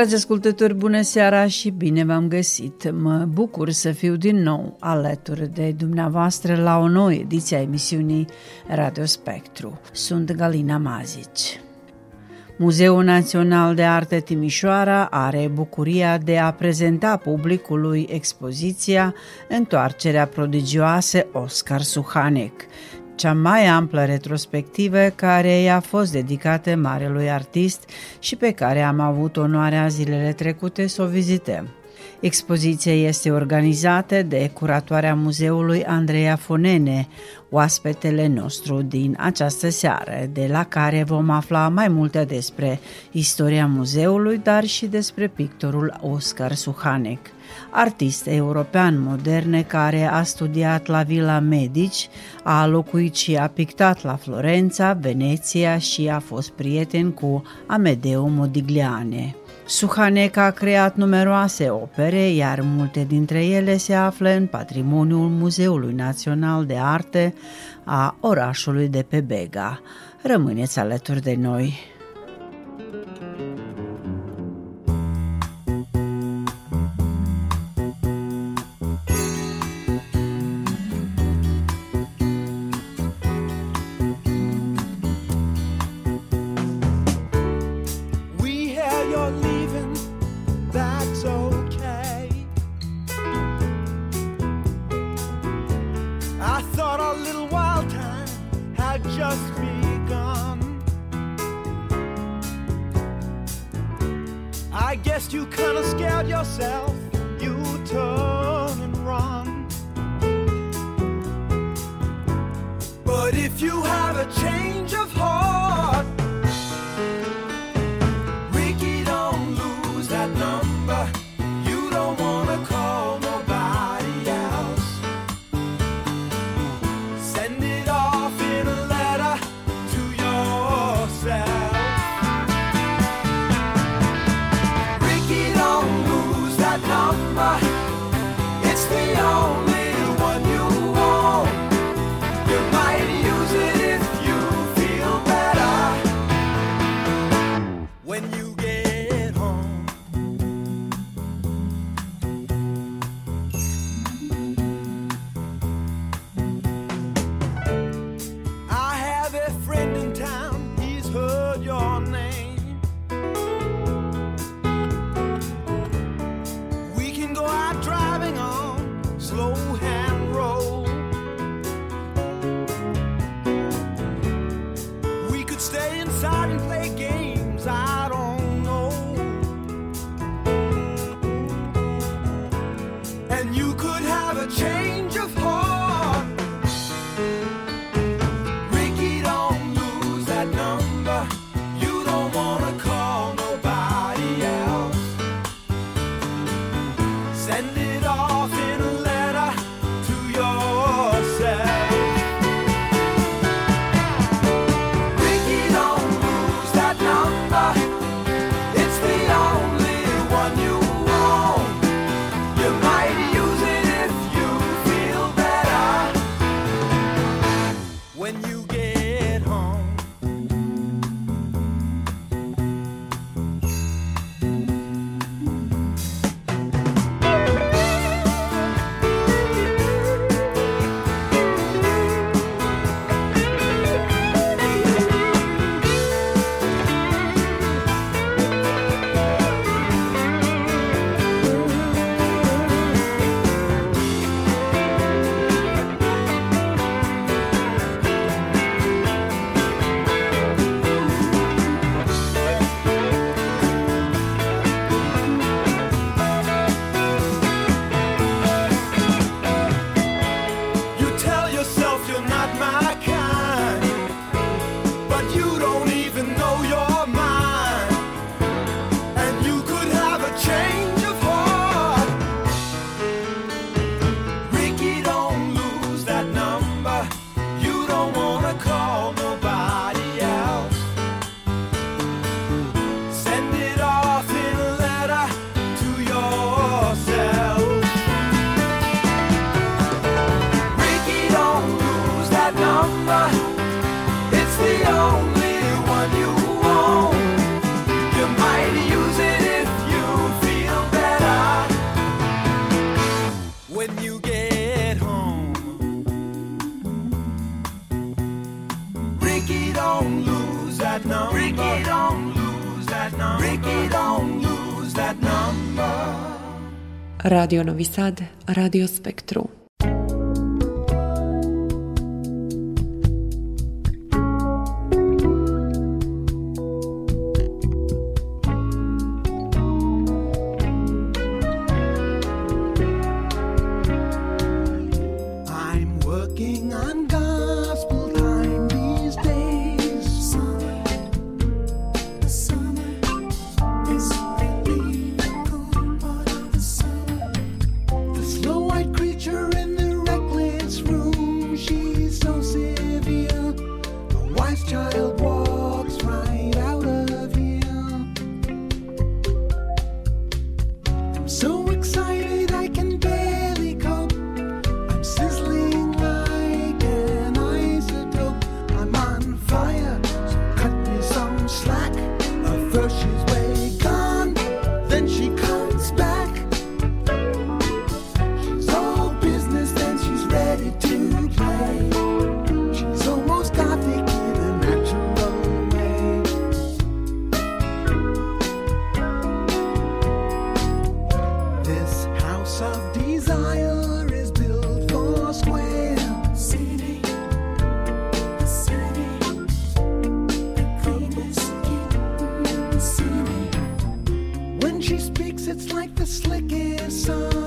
Dragi ascultători, bună seara și bine v-am găsit! Mă bucur să fiu din nou alături de dumneavoastră la o nouă ediție a emisiunii Radio Spectru. Sunt Galina Mazici. Muzeul Național de Arte Timișoara are bucuria de a prezenta publicului expoziția Întoarcerea prodigioasă Oscar Suhanec, cea mai amplă retrospectivă care i-a fost dedicată marelui artist și pe care am avut onoarea zilele trecute să o vizităm. Expoziția este organizată de curatoarea muzeului Andreea Fonene, oaspetele nostru din această seară, de la care vom afla mai multe despre istoria muzeului, dar și despre pictorul Oscar Suhanec artist european moderne care a studiat la Villa Medici, a locuit și a pictat la Florența, Veneția și a fost prieten cu Amedeo Modigliane. Suhanec a creat numeroase opere, iar multe dintre ele se află în patrimoniul Muzeului Național de Arte a orașului de pe Bega. Rămâneți alături de noi! number. It's the only one you own. You might use it if you feel better. When you get home, Ricky, don't lose that number. Ricky, don't lose that number. Ricky, don't lose that number. Radio Novi Sad, Radio Spektrum. she speaks, it's like the slickest song.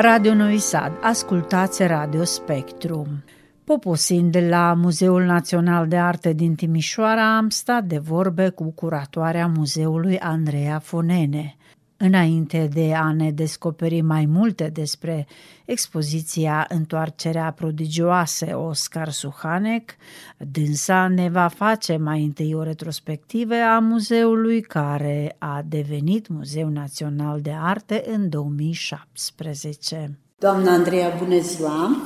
Radio Novi Sad, ascultați Radio Spectrum. Poposind de la Muzeul Național de Arte din Timișoara, am stat de vorbe cu curatoarea muzeului Andreea Fonene. Înainte de a ne descoperi mai multe despre expoziția Întoarcerea prodigioase Oscar Suhanec, dânsa ne va face mai întâi o retrospectivă a muzeului care a devenit Muzeu Național de Arte în 2017. Doamna Andreea, bună ziua!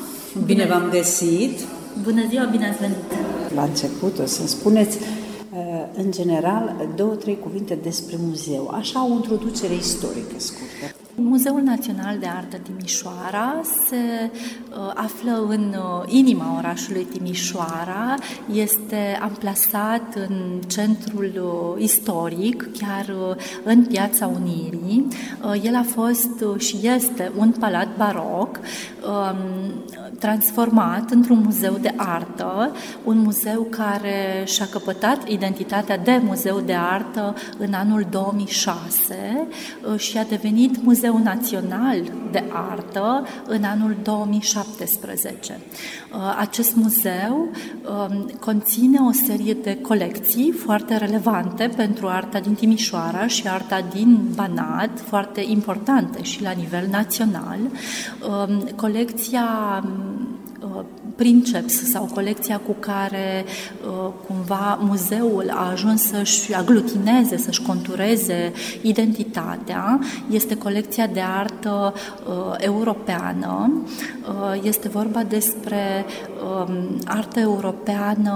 Bine v-am găsit! Bună ziua, bine ați venit! La început o să spuneți în general, două, trei cuvinte despre muzeu, așa o introducere istorică scurtă. Muzeul Național de Artă Timișoara se uh, află în uh, inima orașului Timișoara, este amplasat în centrul uh, istoric, chiar uh, în Piața Unirii. Uh, el a fost uh, și este un palat baroc um, transformat într-un muzeu de artă, un muzeu care și-a căpătat identitatea de muzeu de artă în anul 2006 uh, și a devenit muzeu Muzeu Național de Artă în anul 2017. Uh, acest muzeu um, conține o serie de colecții foarte relevante pentru arta din Timișoara și arta din Banat, foarte importante și la nivel național. Um, colecția uh, Princeps sau colecția cu care uh, cumva muzeul a ajuns să-și aglutineze, să-și contureze identitatea, este colecția de artă uh, europeană. Uh, este vorba despre um, artă europeană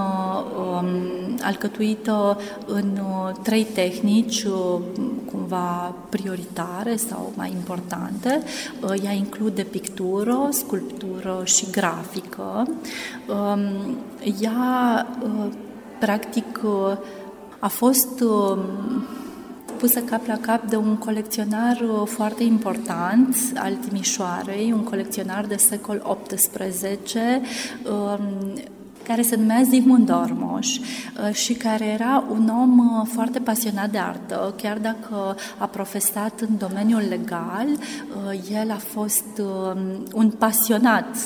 um, alcătuită în trei tehnici cumva prioritare sau mai importante. Ea include pictură, sculptură și grafică. Um, ea, uh, practic, uh, a fost um, pusă cap la cap de un colecționar uh, foarte important al Timișoarei, un colecționar de secol XVIII, um, care se numea Zygmunt Dormoș și care era un om foarte pasionat de artă. Chiar dacă a profesat în domeniul legal, el a fost un pasionat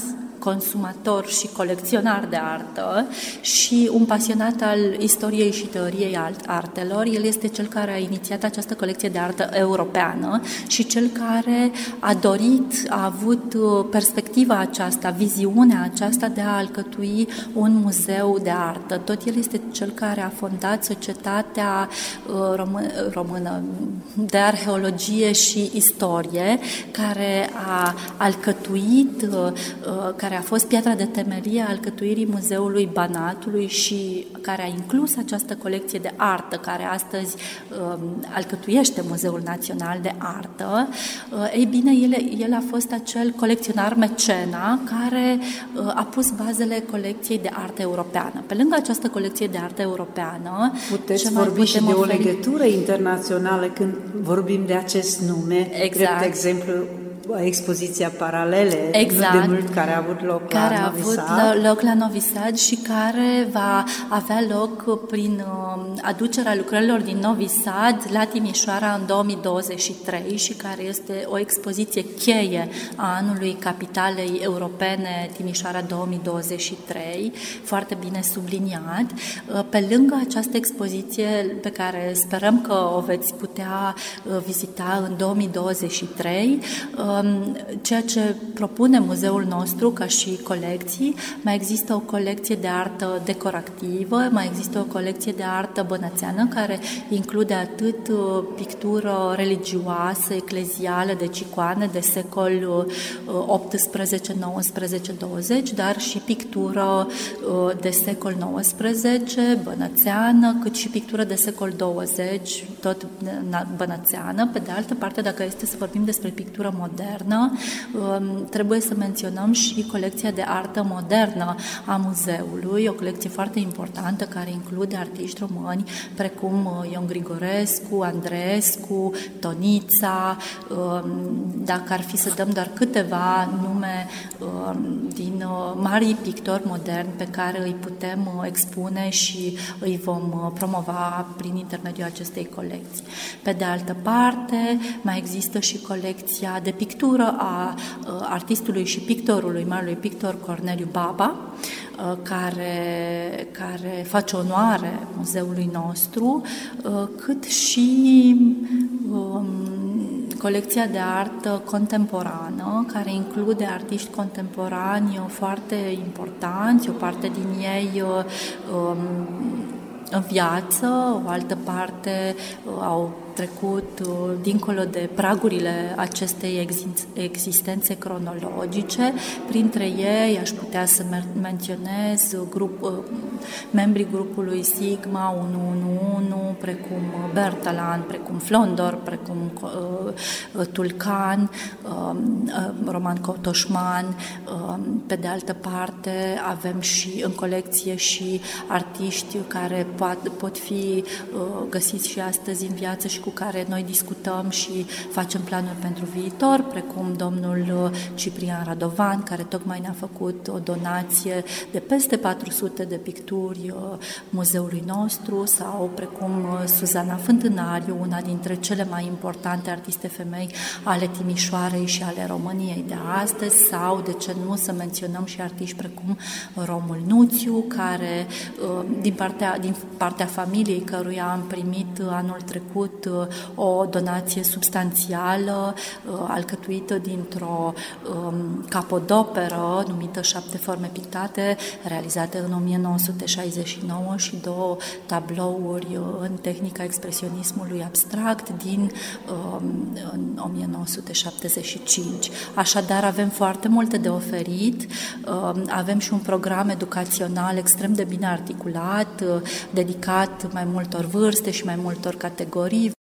consumator și colecționar de artă și un pasionat al istoriei și teoriei artelor. El este cel care a inițiat această colecție de artă europeană și cel care a dorit, a avut uh, perspectiva aceasta, viziunea aceasta de a alcătui un muzeu de artă. Tot el este cel care a fondat societatea uh, română de arheologie și istorie, care a alcătuit, uh, care care a fost piatra de temelie a alcătuirii Muzeului Banatului și care a inclus această colecție de artă care astăzi um, alcătuiește Muzeul Național de Artă, uh, ei bine, el, el a fost acel colecționar mecena care uh, a pus bazele colecției de artă europeană. Pe lângă această colecție de artă europeană, Puteți vorbi și de oferi? o legătură internațională când vorbim de acest nume. Exact. De exemplu, expoziția paralele exact, de mult care a avut loc care la Novi Sad. a avut loc la Novi Sad și care va avea loc prin um, aducerea lucrărilor din Novi Sad la Timișoara în 2023 și care este o expoziție cheie a anului Capitalei Europene Timișoara 2023, foarte bine subliniat. Uh, pe lângă această expoziție pe care sperăm că o veți putea uh, vizita în 2023, Um, ceea ce propune muzeul nostru ca și colecții, mai există o colecție de artă decorativă, mai există o colecție de artă bănățeană care include atât uh, pictură religioasă, eclezială, de cicoane de secol 18, 19, 20, dar și pictură uh, de secol 19, bănățeană, cât și pictură de secol 20, tot bănățeană. Pe de altă parte, dacă este să vorbim despre pictură modernă, modernă, um, trebuie să menționăm și colecția de artă modernă a muzeului, o colecție foarte importantă care include artiști români precum uh, Ion Grigorescu, Andreescu, Tonița, um, dacă ar fi să dăm doar câteva nume um, din uh, marii pictori moderni pe care îi putem uh, expune și îi vom promova prin intermediul acestei colecții. Pe de altă parte, mai există și colecția de pictură a artistului și pictorului, marelui pictor Corneliu Baba, care, care face onoare muzeului nostru, cât și um, colecția de artă contemporană, care include artiști contemporani foarte importanți, o parte din ei um, în viață, o altă parte au trecut dincolo de pragurile acestei existențe cronologice. Printre ei aș putea să menționez grup, membrii grupului Sigma 111, precum Bertalan, precum Flondor, precum Tulcan, Roman Cotoșman. Pe de altă parte avem și în colecție și artiști care pot, pot fi găsiți și astăzi în viață și cu care noi discutăm și facem planuri pentru viitor, precum domnul Ciprian Radovan, care tocmai ne-a făcut o donație de peste 400 de picturi muzeului nostru, sau precum Suzana Fântânariu, una dintre cele mai importante artiste femei ale Timișoarei și ale României de astăzi, sau, de ce nu, să menționăm și artiști precum Romul Nuțiu, care din partea, din partea familiei căruia am primit anul trecut o donație substanțială alcătuită dintr-o um, capodoperă numită Șapte forme pictate, realizate în 1969 și două tablouri în tehnica expresionismului abstract din um, în 1975. Așadar, avem foarte multe de oferit, um, avem și un program educațional extrem de bine articulat, dedicat mai multor vârste și mai multor categorii.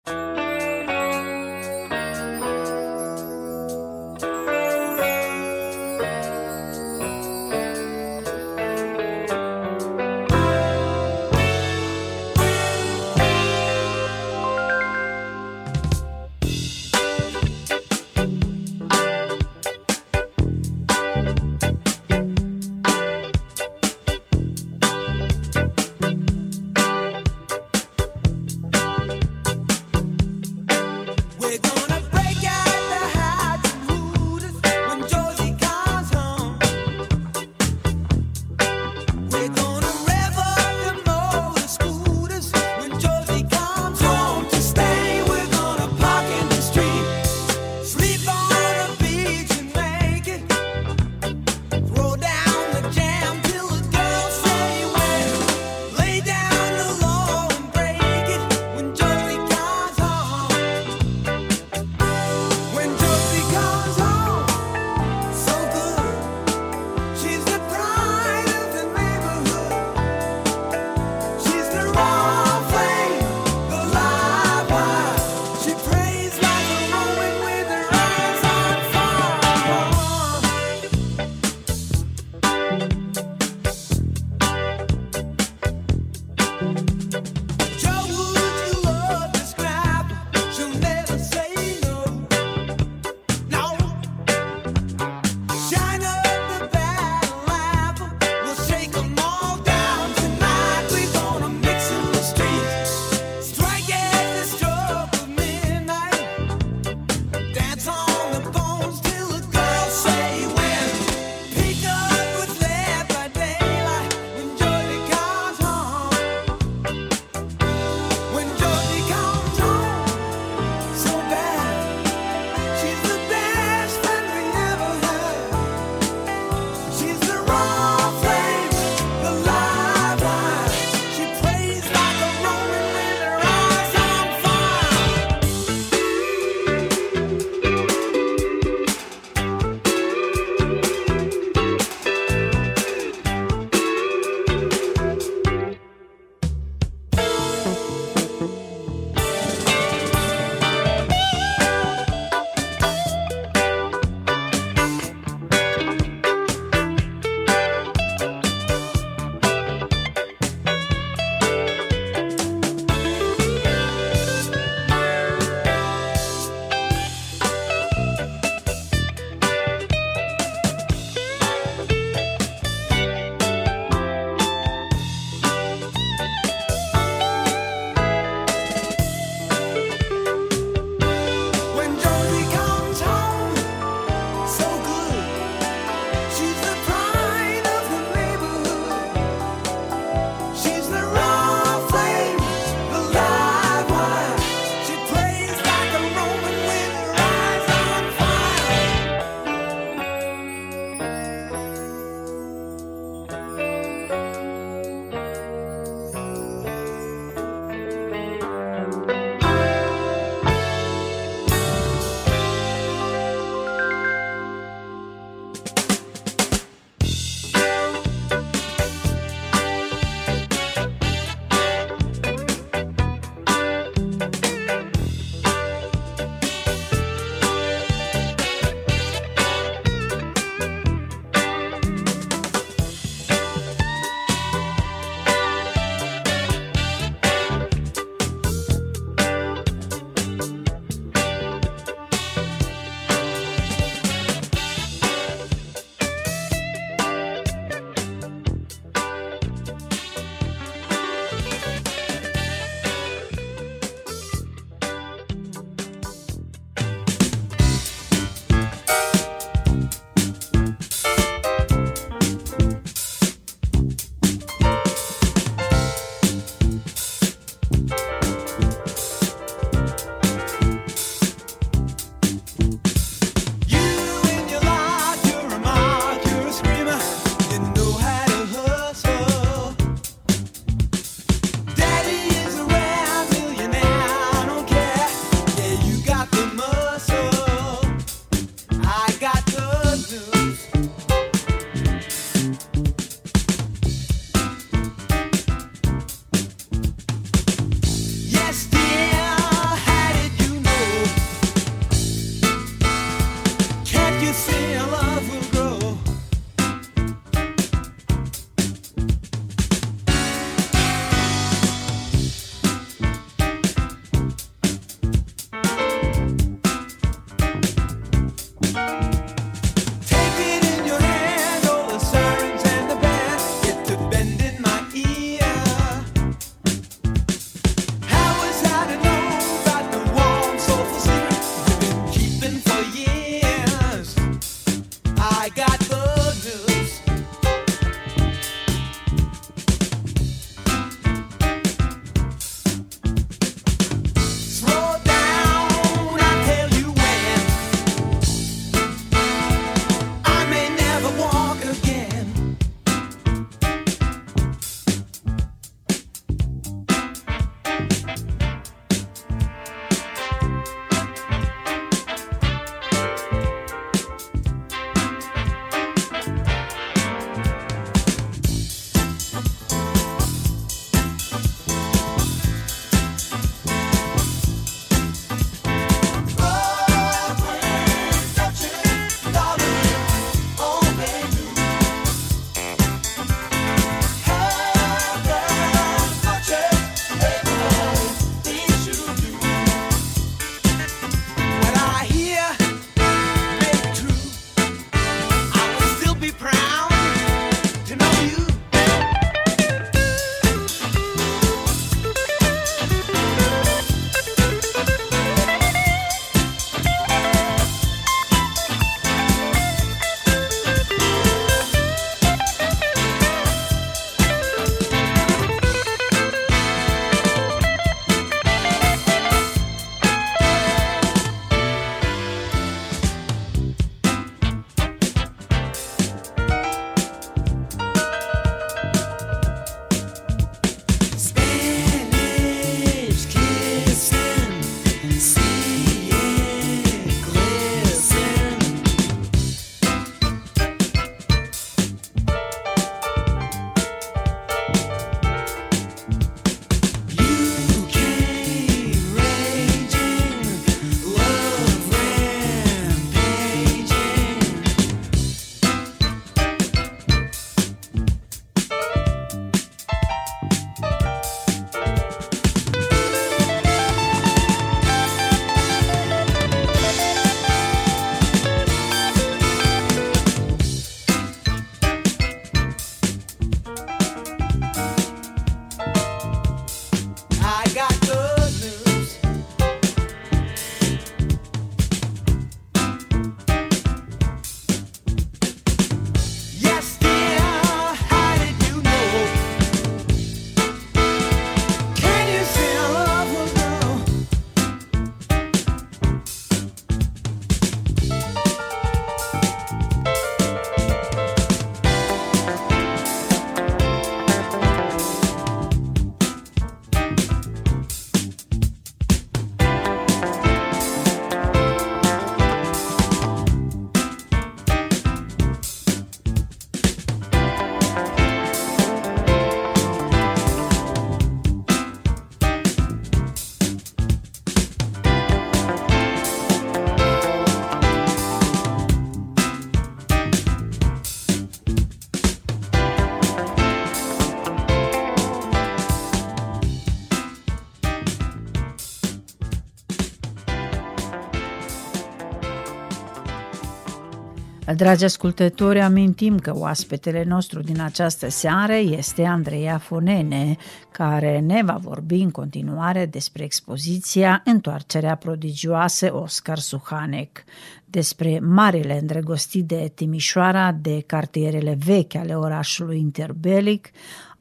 Dragi ascultători, amintim că oaspetele nostru din această seară este Andreea Fonene, care ne va vorbi în continuare despre expoziția Întoarcerea prodigioasă Oscar Suhanec, despre marile îndrăgostit de Timișoara, de cartierele vechi ale orașului interbelic,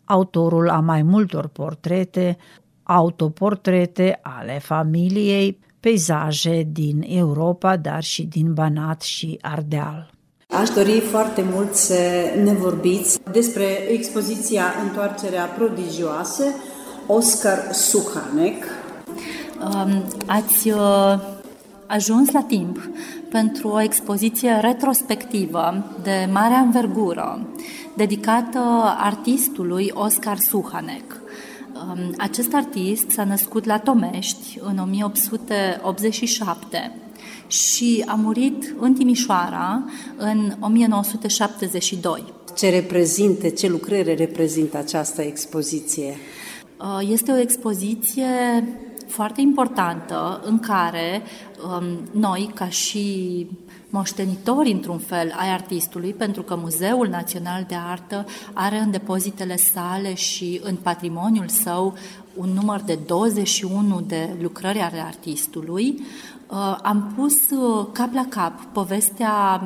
autorul a mai multor portrete, autoportrete ale familiei, peisaje din Europa, dar și din Banat și Ardeal. Aș dori foarte mult să ne vorbiți despre expoziția Întoarcerea prodigioasă Oscar Suhanec. Um, ați uh, ajuns la timp pentru o expoziție retrospectivă de mare învergură dedicată artistului Oscar Suhanec. Um, acest artist s-a născut la Tomești în 1887 și a murit în Timișoara în 1972. Ce reprezintă, ce lucrări reprezintă această expoziție? Uh, este o expoziție foarte importantă în care um, noi, ca și moștenitori, într-un fel, ai artistului, pentru că Muzeul Național de Artă are în depozitele sale și în patrimoniul său un număr de 21 de lucrări ale artistului, uh, am pus uh, cap la cap povestea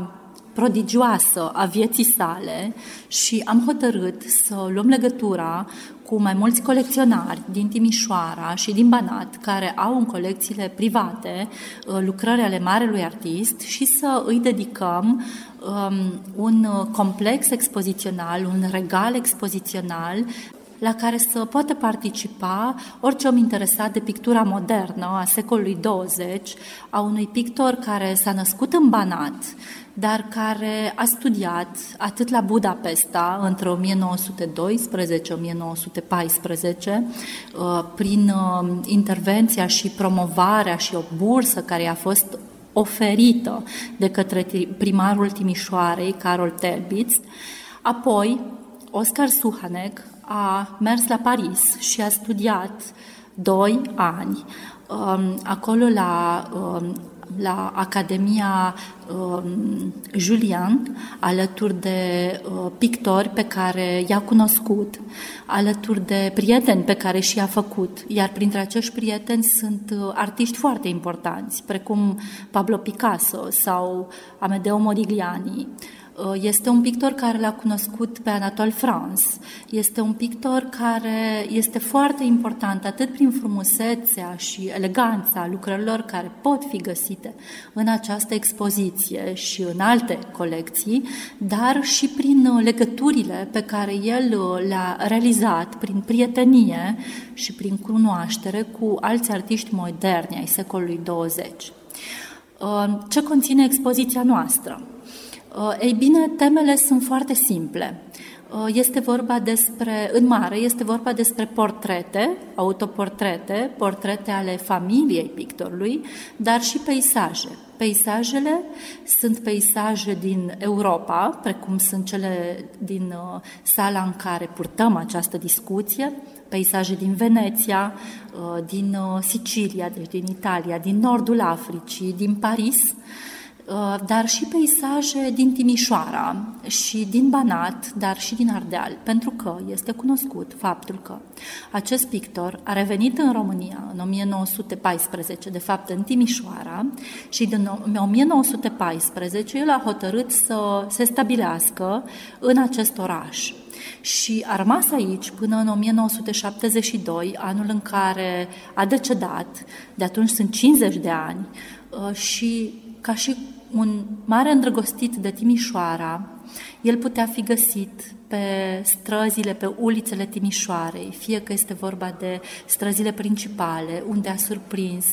prodigioasă a vieții sale și am hotărât să luăm legătura cu mai mulți colecționari din Timișoara și din Banat, care au în colecțiile private uh, lucrări ale marelui artist și să îi dedicăm um, un complex expozițional, un regal expozițional la care să poată participa orice om interesat de pictura modernă a secolului 20, a unui pictor care s-a născut în Banat, dar care a studiat atât la Budapesta între 1912-1914, uh, prin uh, intervenția și promovarea și o bursă care a fost oferită de către primarul Timișoarei, Carol Telbitz, apoi Oscar Suhanec a mers la Paris și a studiat doi ani um, acolo la um, la Academia uh, Julian, alături de uh, pictori pe care i-a cunoscut, alături de prieteni pe care și-a făcut. Iar printre acești prieteni sunt uh, artiști foarte importanți, precum Pablo Picasso sau Amedeo Modigliani, Uh, este un pictor care l-a cunoscut pe Anatol France. Este un pictor care este foarte important atât prin frumusețea și eleganța lucrărilor care pot fi găsite în această expoziție și în alte colecții, dar și prin uh, legăturile pe care el uh, le-a realizat prin prietenie și prin cunoaștere cu alți artiști moderni ai secolului 20. Ce conține expoziția noastră? Uh, ei bine, temele sunt foarte simple. Uh, este vorba despre, în mare, este vorba despre portrete, autoportrete, portrete ale familiei pictorului, dar și peisaje. Peisajele sunt peisaje din Europa, precum sunt cele din uh, sala în care purtăm această discuție, peisaje din Veneția, din Sicilia, deci din Italia, din nordul Africii, din Paris, Uh, dar și peisaje din Timișoara și din Banat, dar și din Ardeal, pentru că este cunoscut faptul că acest pictor a revenit în România în 1914, de fapt în Timișoara, și din 1914 el a hotărât să se stabilească în acest oraș. Și a rămas aici până în 1972, anul în care a decedat, de atunci sunt 50 de ani, uh, și ca și un mare îndrăgostit de Timișoara, el putea fi găsit pe străzile, pe ulițele Timișoarei, fie că este vorba de străzile principale, unde a surprins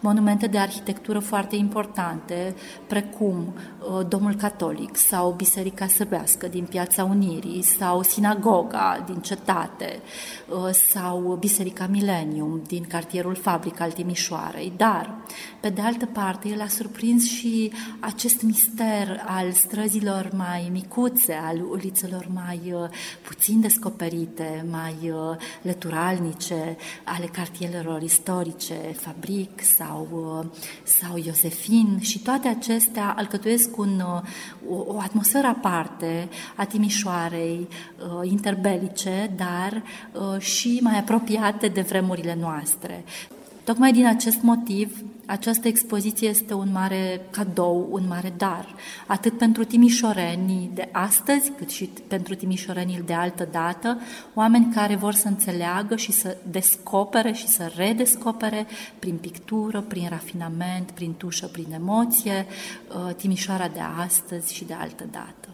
monumente de arhitectură foarte importante, precum uh, Domul Catolic sau Biserica Săbească din Piața Unirii sau Sinagoga din Cetate uh, sau Biserica Millennium din cartierul Fabric al Timișoarei. Dar, pe de altă parte, el a surprins și acest mister al străzilor mai micuțe, al ulițelor mai mai puțin descoperite, mai lăturalnice ale cartierelor istorice, Fabric sau, sau Iosefin și toate acestea alcătuiesc un, o, o atmosferă aparte a Timișoarei, interbelice, dar și mai apropiate de vremurile noastre. Tocmai din acest motiv, această expoziție este un mare cadou, un mare dar, atât pentru timișorenii de astăzi, cât și pentru timișorenii de altă dată, oameni care vor să înțeleagă și să descopere și să redescopere prin pictură, prin rafinament, prin tușă, prin emoție, uh, Timișoara de astăzi și de altă dată.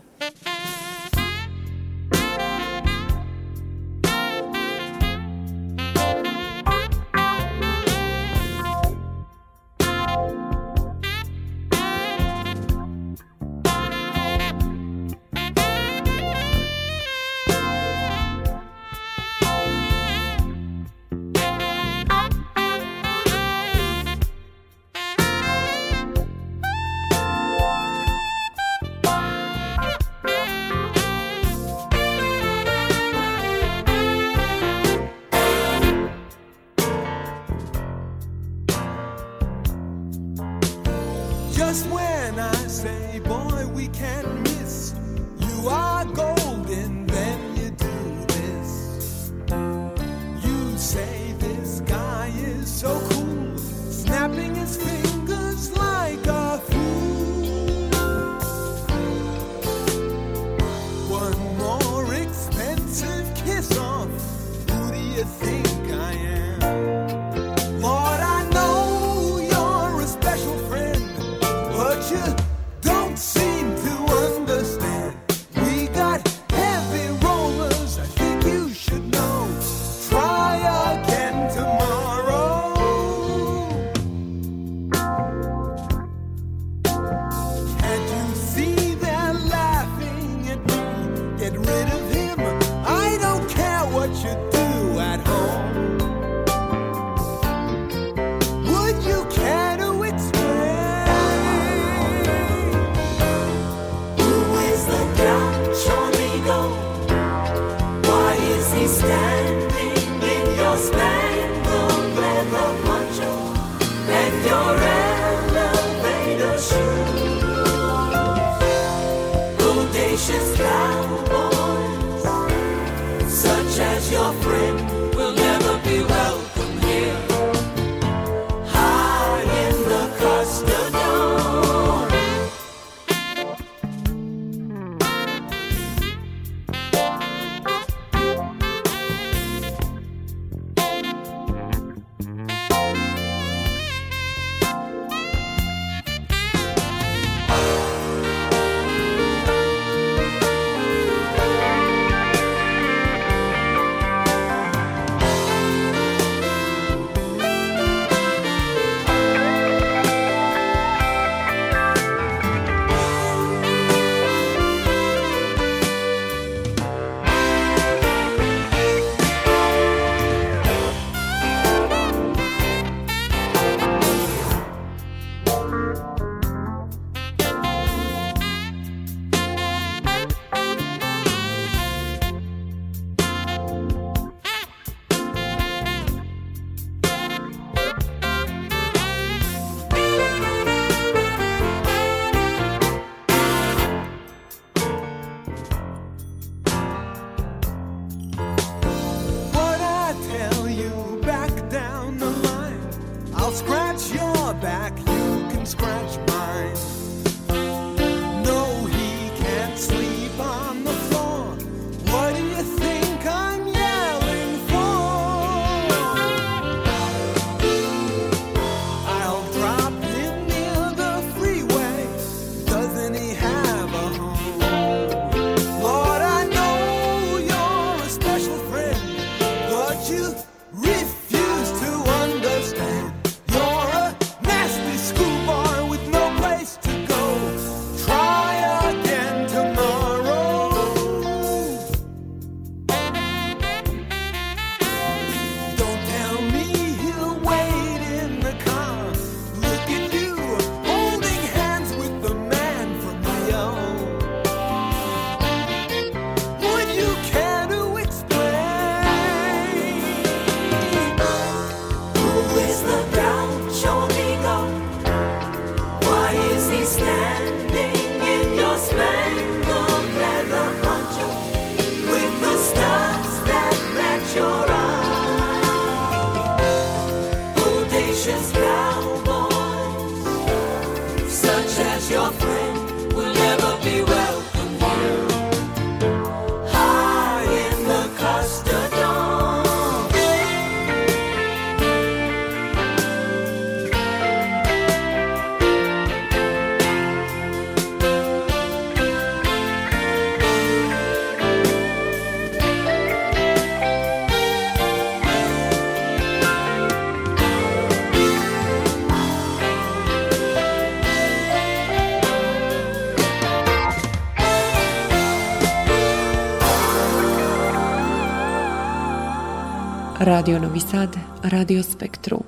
Radio Novi Sad, Radio Spectru.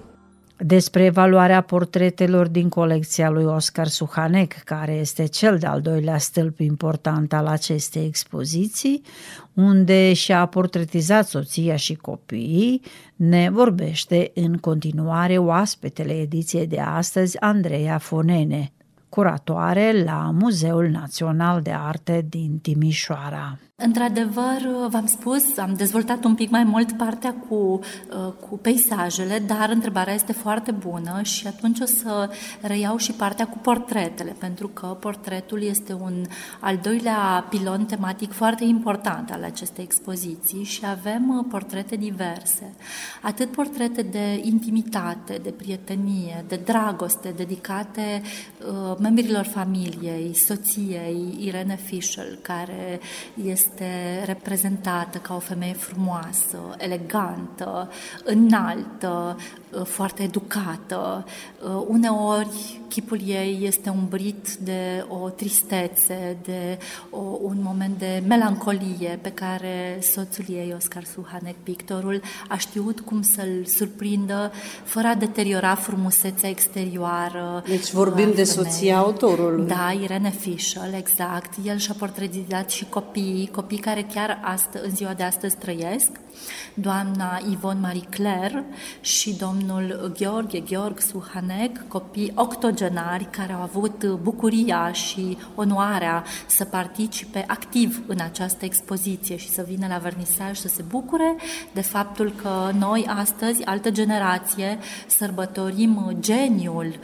Despre evaluarea portretelor din colecția lui Oscar Suhanec, care este cel de-al doilea stâlp important al acestei expoziții, unde și-a portretizat soția și copiii, ne vorbește în continuare oaspetele ediției de astăzi, Andreea Fonene, curatoare la Muzeul Național de Arte din Timișoara. Într-adevăr, v-am spus, am dezvoltat un pic mai mult partea cu, uh, cu peisajele, dar întrebarea este foarte bună și atunci o să reiau și partea cu portretele, pentru că portretul este un al doilea pilon tematic foarte important al acestei expoziții și avem uh, portrete diverse. Atât portrete de intimitate, de prietenie, de dragoste, dedicate uh, membrilor familiei, soției Irene Fischel, care este este reprezentată ca o femeie frumoasă, elegantă, înaltă, foarte educată. Uneori chipul ei este umbrit de o tristețe, de o, un moment de melancolie pe care soțul ei, Oscar Suhanek, pictorul, a știut cum să-l surprindă fără a deteriora frumusețea exterioară. Deci vorbim de soția autorului. Da, Irene Fischel, exact. El și-a portretizat și copiii, copii care chiar astă, în ziua de astăzi trăiesc, doamna Ivon Marie Claire și domnul Gheorghe Gheorg Suhanek, copii octogenari care au avut bucuria și onoarea să participe activ în această expoziție și să vină la vernisaj să se bucure de faptul că noi astăzi, altă generație, sărbătorim geniul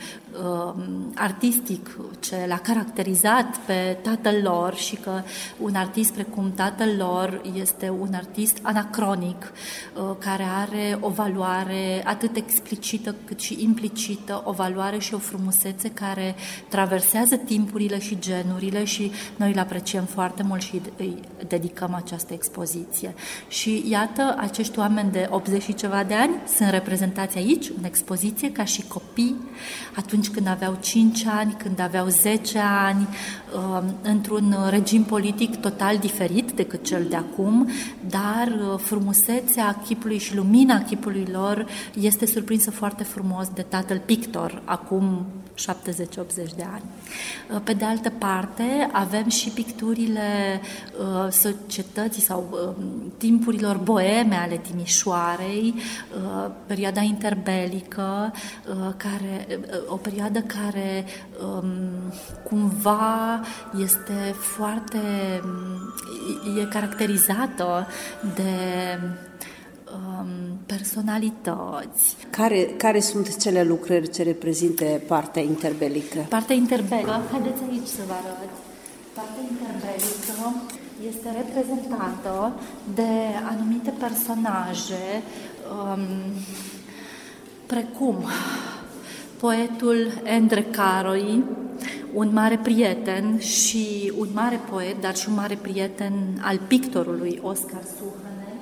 uh, artistic ce l-a caracterizat pe tatăl lor și că un artist precum tatăl lor este un artist anacronic uh, care are o valoare atât explicită cât și implicită, o valoare și o frumusețe care traversează timpurile și genurile și noi îl apreciem foarte mult și îi dedicăm această expoziție. Și iată, acești oameni de 80 și ceva de ani sunt reprezentați aici, în expoziție, ca și copii, atunci când aveau 5 ani, când aveau 10 ani, um, într-un regim politic total diferit decât cel de acum, dar uh, frumusețea chipului și lumina chipului lor este surprinsă foarte frumos de tatăl pictor, acum 70-80 de ani. Uh, pe de altă parte, avem și picturile uh, societății sau timpurilor boeme ale Timișoarei, perioada interbelică, care, o perioadă care um, cumva este foarte e caracterizată de um, personalități. Care, care sunt cele lucrări ce reprezintă partea interbelică? Partea interbelică, haideți aici să vă arăt. Partea interbelică este reprezentată de anumite personaje um, precum poetul Endre Caroi, un mare prieten și un mare poet, dar și un mare prieten al pictorului Oscar Suhane,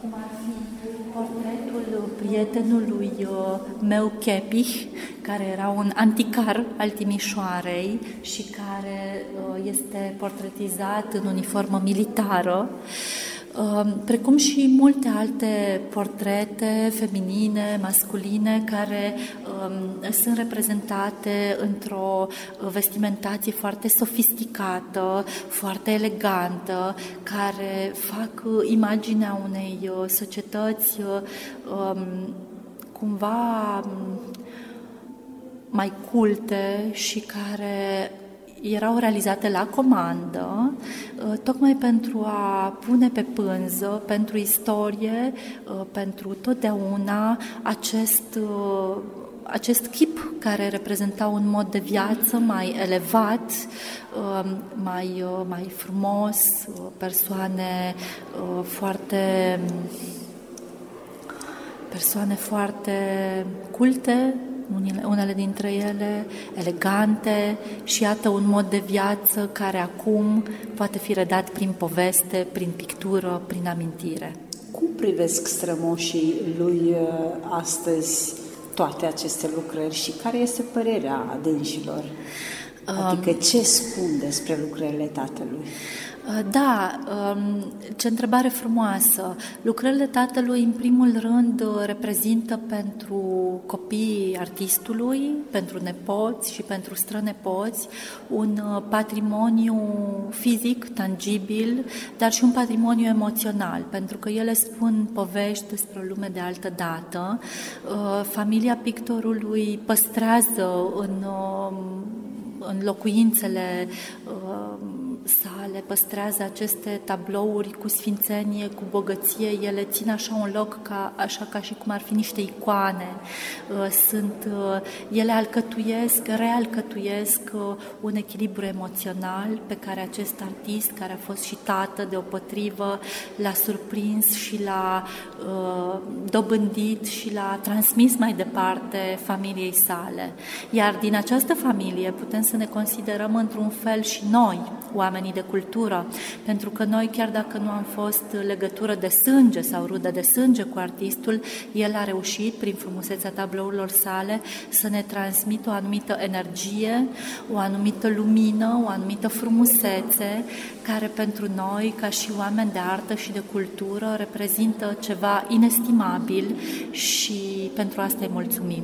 cum ar fi portretul prietenului uh, meu Chepich, care era un anticar al Timișoarei și care uh, este portretizat în uniformă militară. Um, precum și multe alte portrete feminine, masculine, care um, sunt reprezentate într-o vestimentație foarte sofisticată, foarte elegantă, care fac imaginea unei uh, societăți um, cumva mai culte și care erau realizate la comandă, tocmai pentru a pune pe pânză, pentru istorie, pentru totdeauna acest acest chip care reprezenta un mod de viață mai elevat, um, mai, uh, mai frumos, uh, persoane uh, foarte persoane foarte culte, unele dintre ele elegante și iată un mod de viață care acum poate fi redat prin poveste, prin pictură, prin amintire. Cum privesc strămoșii lui astăzi toate aceste lucrări și care este părerea dânșilor? Adică um, ce spun despre lucrările tatălui? Uh, da, um, ce întrebare frumoasă. Lucrările tatălui, în primul rând, uh, reprezintă pentru copiii artistului, pentru nepoți și pentru strănepoți, un uh, patrimoniu fizic, tangibil, dar și un patrimoniu emoțional, pentru că ele spun povești despre o lume de altă dată. Familia pictorului păstrează în, în locuințele sale păstrează aceste tablouri cu sfințenie, cu bogăție, ele țin așa un loc ca, așa ca și cum ar fi niște icoane. Uh, sunt, uh, ele alcătuiesc, realcătuiesc uh, un echilibru emoțional pe care acest artist, care a fost și tată de o potrivă, l-a surprins și l-a dobândit și l-a transmis mai departe familiei sale. Iar din această familie putem să ne considerăm într-un fel și noi, oamenii de cultură, pentru că noi, chiar dacă nu am fost legătură de sânge sau rudă de sânge cu artistul, el a reușit, prin frumusețea tablourilor sale, să ne transmită o anumită energie, o anumită lumină, o anumită frumusețe, care pentru noi, ca și oameni de artă și de cultură, reprezintă ceva inestimabil și pentru asta îi mulțumim.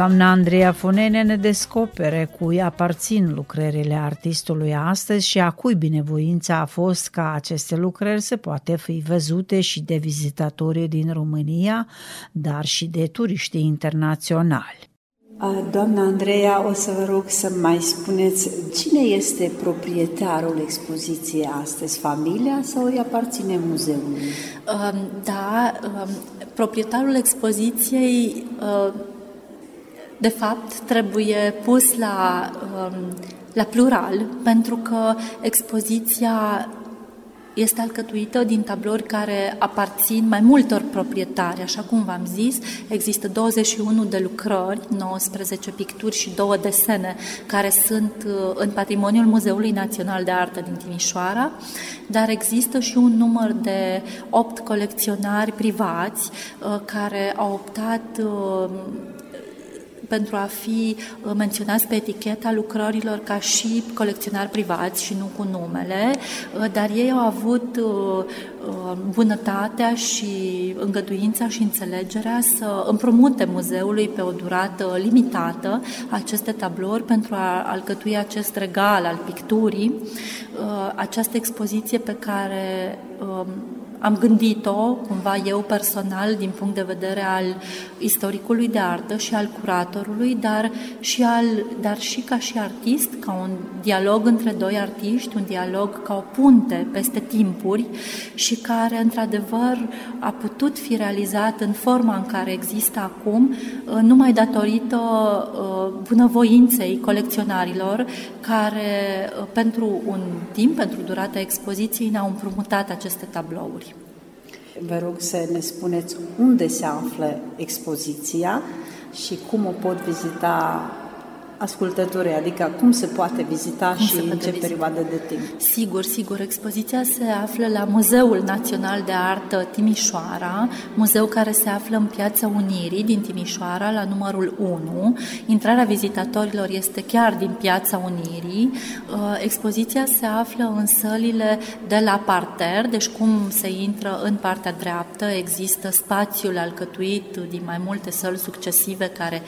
Doamna Andreea Fonene ne descopere cui aparțin lucrările artistului astăzi și a cui binevoința a fost ca aceste lucrări să poate fi văzute și de vizitatorii din România, dar și de turiștii internaționali. Doamna Andreea, o să vă rog să mai spuneți cine este proprietarul expoziției astăzi, familia sau îi aparține muzeului? Da, proprietarul expoziției de fapt, trebuie pus la, la plural, pentru că expoziția este alcătuită din tablouri care aparțin mai multor proprietari. Așa cum v-am zis, există 21 de lucrări, 19 picturi și două desene care sunt uh, în patrimoniul Muzeului Național de Artă din Timișoara, dar există și un număr de 8 colecționari privați uh, care au optat uh, pentru a fi uh, menționați pe eticheta lucrărilor ca și colecționari privați și nu cu numele, uh, dar ei au avut uh, bunătatea și îngăduința și înțelegerea să împrumute muzeului pe o durată limitată aceste tablouri pentru a alcătui acest regal al picturii, această expoziție pe care um, am gândit-o cumva eu personal din punct de vedere al istoricului de artă și al curatorului, dar și, al, dar și ca și artist, ca un dialog între doi artiști, un dialog ca o punte peste timpuri și care într-adevăr a putut fi realizat în forma în care există acum, uh, numai datorită uh, bunăvoinței colecționarilor care uh, pentru un timp, pentru durata expoziției, ne-au împrumutat aceste tablouri. Vă rog să ne spuneți unde se află expoziția și cum o pot vizita ascultătorii, adică cum se poate vizita cum și în ce vizita? perioadă de timp? Sigur, sigur. Expoziția se află la Muzeul Național de Artă Timișoara, muzeu care se află în Piața Unirii din Timișoara, la numărul 1. Intrarea vizitatorilor este chiar din Piața Unirii. Uh, expoziția se află în sălile de la parter, deci cum se intră în partea dreaptă, există spațiul alcătuit din mai multe săli succesive care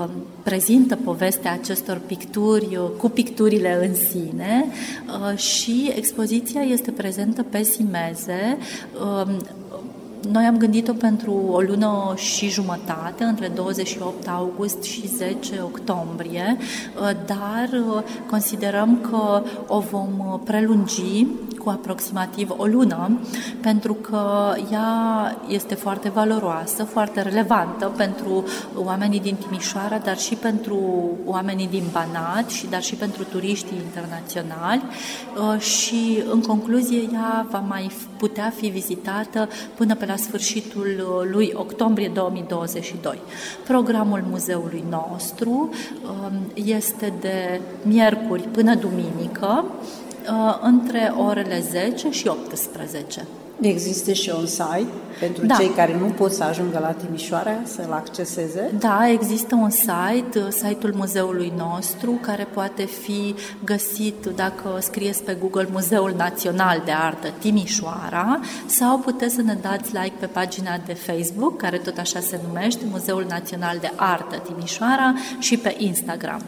uh, prezintă povestea povestea acestor picturi uh, cu picturile în sine. Uh, și expoziția este prezentă pe simeze. Um, noi am gândit-o pentru o lună și jumătate, între 28 august și 10 octombrie, uh, dar considerăm că o vom prelungi cu aproximativ o lună, pentru că ea este foarte valoroasă, foarte relevantă pentru oamenii din Timișoara, dar și pentru oamenii din Banat, și dar și pentru turiștii internaționali. Uh, și în concluzie ea va mai putea fi vizitată până pe la sfârșitul uh, lui octombrie 2022. Programul muzeului nostru um, este de miercuri până duminică, Uh, între orele 10 și 18. Există și un site pentru da. cei care nu pot să ajungă la Timișoara să-l acceseze? Da, există un site, uh, site-ul muzeului nostru, care poate fi găsit dacă scrieți pe Google Muzeul Național de Artă Timișoara sau puteți să ne dați like pe pagina de Facebook, care tot așa se numește, Muzeul Național de Artă Timișoara și pe Instagram.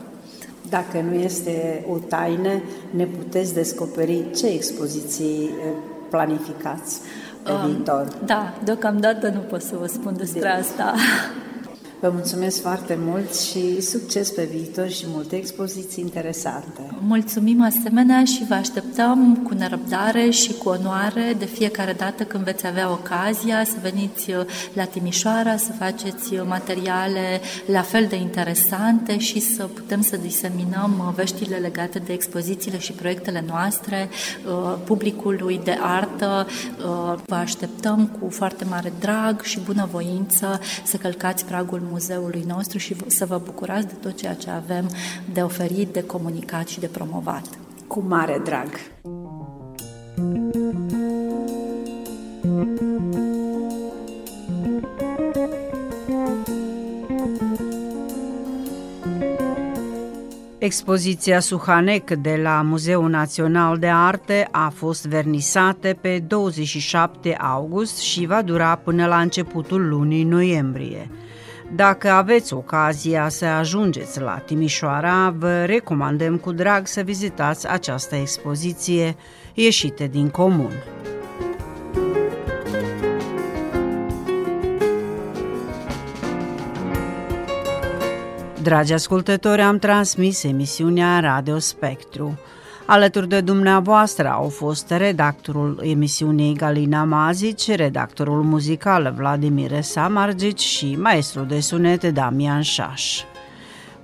Dacă nu este o taină, ne puteți descoperi ce expoziții eh, planificați pe um, viitor. Da, deocamdată nu pot să vă spun despre de... asta. Vă mulțumesc foarte mult și succes pe viitor și multe expoziții interesante. Mulțumim asemenea și vă așteptăm cu nerăbdare și cu onoare de fiecare dată când veți avea ocazia să veniți uh, la Timișoara, să faceți uh, materiale la fel de interesante și să putem să diseminăm uh, veștile legate de expozițiile și proiectele noastre publicului de artă. Vă așteptăm cu foarte mare drag și bunăvoință să călcați pragul muzeului nostru și să vă bucurați de tot ceea ce avem de oferit, de comunicat și de promovat. Cu mare drag! Expoziția Suhanec de la Muzeul Național de Arte a fost vernisată pe 27 august și va dura până la începutul lunii noiembrie. Dacă aveți ocazia să ajungeți la Timișoara, vă recomandăm cu drag să vizitați această expoziție ieșite din comun. Dragi ascultători, am transmis emisiunea Radio Spectru. Alături de dumneavoastră au fost redactorul emisiunii Galina Mazici, redactorul muzical Vladimir Samargici și maestrul de sunete Damian Șaș.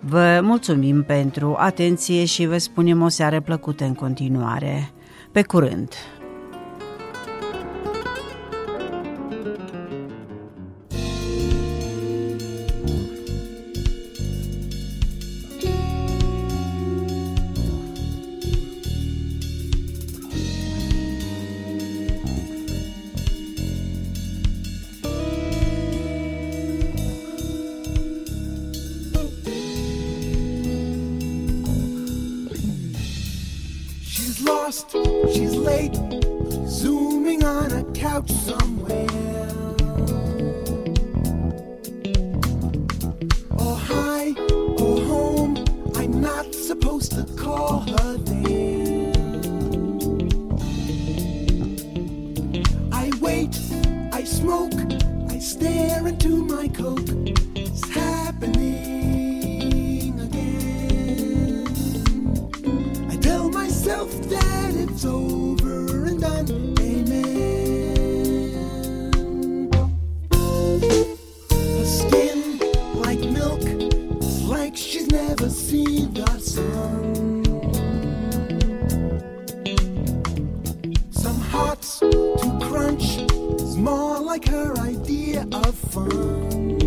Vă mulțumim pentru atenție și vă spunem o seară plăcută în continuare. Pe curând! like her idea of fun.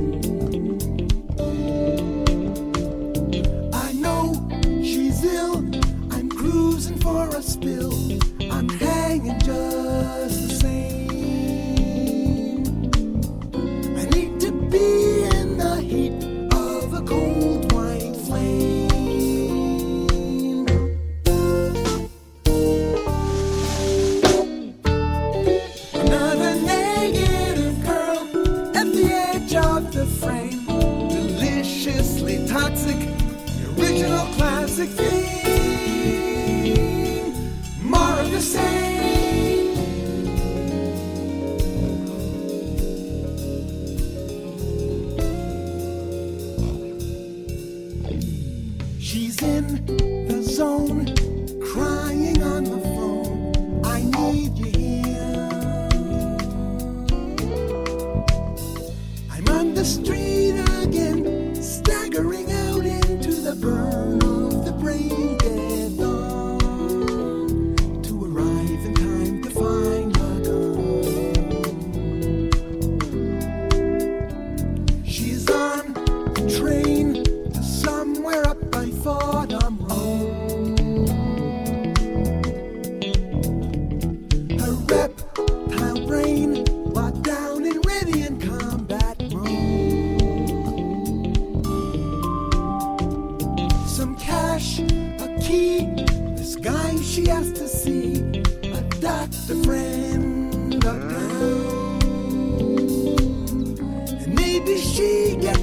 big